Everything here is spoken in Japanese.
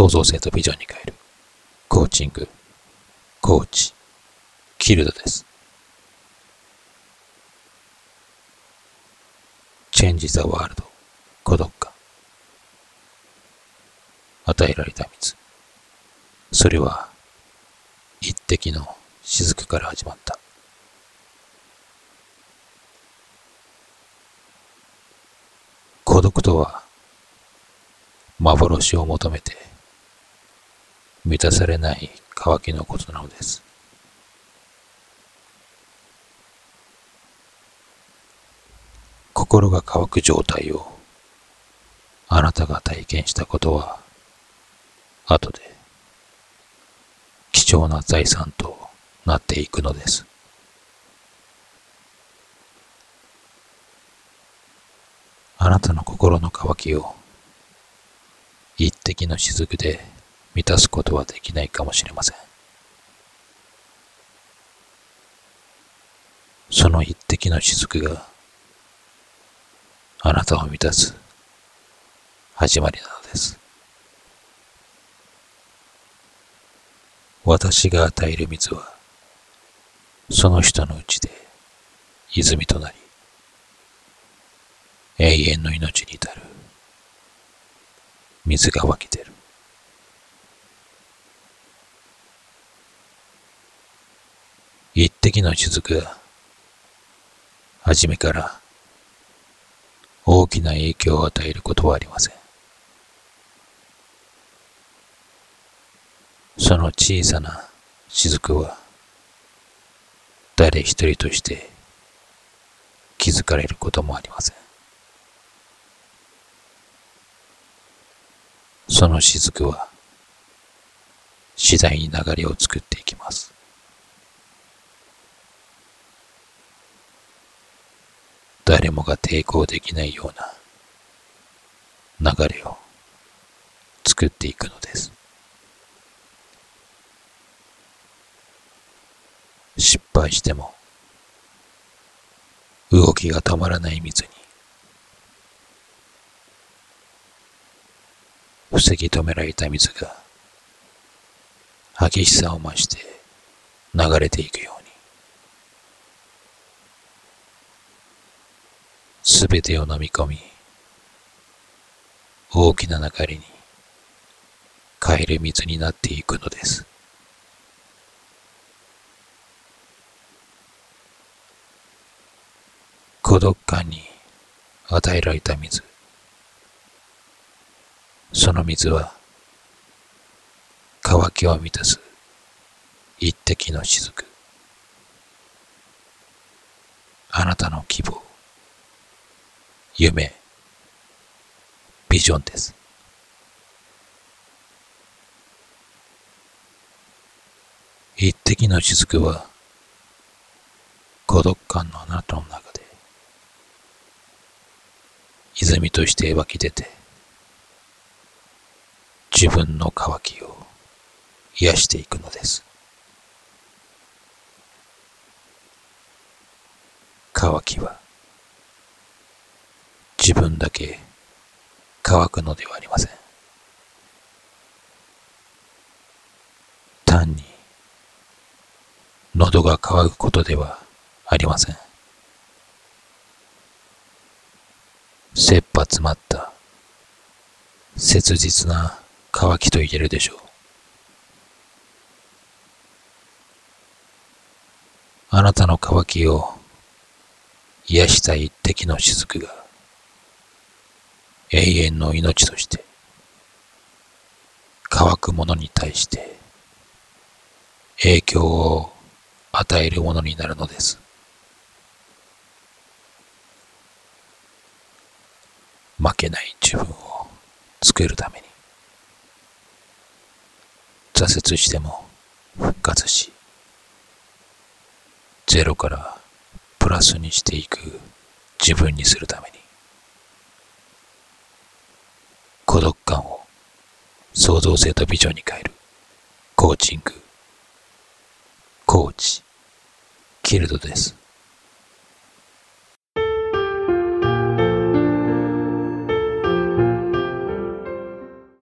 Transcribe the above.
創造性とビジョンに変える。コーチング、コーチ、キルドです。チェンジ・ザ・ワールド、孤独感。与えられた水。それは、一滴の雫から始まった。孤独とは、幻を求めて、満たされない渇きのことなのです。心が乾く状態をあなたが体験したことは後で貴重な財産となっていくのです。あなたの心の渇きを一滴の雫で満たすことはできないかもしれません。その一滴の雫があなたを満たす始まりなのです。私が与える水はその人のうちで泉となり永遠の命に至る水が湧き出る一滴の雫。が初めから大きな影響を与えることはありません。その小さな雫は誰一人として気づかれることもありません。その雫は次第に流れを作っていきます。誰もが抵抗できないような流れを作っていくのです。失敗しても動きが止まらない水に防ぎ止められた水が激しさを増して流れていくようにすべてを飲み込み大きな流れに帰る水になっていくのです。孤独感に与えられた水。その水は乾きを満たす一滴の雫。あなたの希望。夢ビジョンです一滴の雫は孤独感のあなたの中で泉として湧き出て自分の渇きを癒していくのです。渇きは自分だけ乾くのではありません。単に喉が渇くことではありません。切羽詰まった切実な乾きと言えるでしょう。あなたの乾きを癒した一滴の雫が永遠の命として乾くものに対して影響を与えるものになるのです。負けない自分を作るために挫折しても復活し、ゼロからプラスにしていく自分にするために、孤独感を創造性とビジョンに変えるコーチング、コーチ、キルドです。